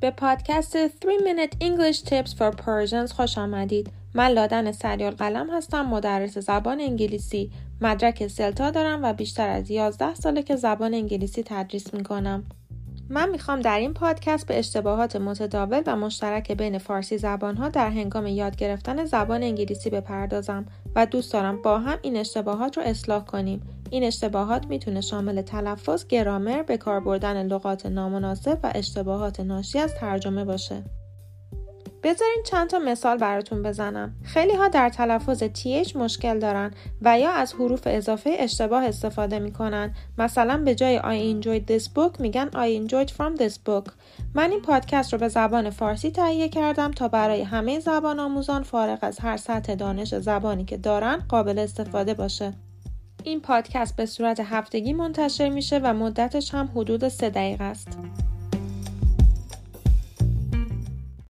به پادکست 3 Minute English Tips for Persians خوش آمدید. من لادن سریال قلم هستم مدرس زبان انگلیسی مدرک سلتا دارم و بیشتر از 11 ساله که زبان انگلیسی تدریس می کنم. من می‌خوام در این پادکست به اشتباهات متداول و مشترک بین فارسی زبانها در هنگام یاد گرفتن زبان انگلیسی بپردازم و دوست دارم با هم این اشتباهات رو اصلاح کنیم. این اشتباهات می‌تونه شامل تلفظ، گرامر، به کار بردن لغات نامناسب و اشتباهات ناشی از ترجمه باشه. بذارین چند تا مثال براتون بزنم. خیلی ها در تلفظ TH مشکل دارن و یا از حروف اضافه اشتباه استفاده می‌کنن. مثلا به جای I enjoyed this book میگن I enjoyed from this book. من این پادکست رو به زبان فارسی تهیه کردم تا برای همه زبان آموزان فارغ از هر سطح دانش زبانی که دارن قابل استفاده باشه. این پادکست به صورت هفتگی منتشر میشه و مدتش هم حدود سه دقیقه است.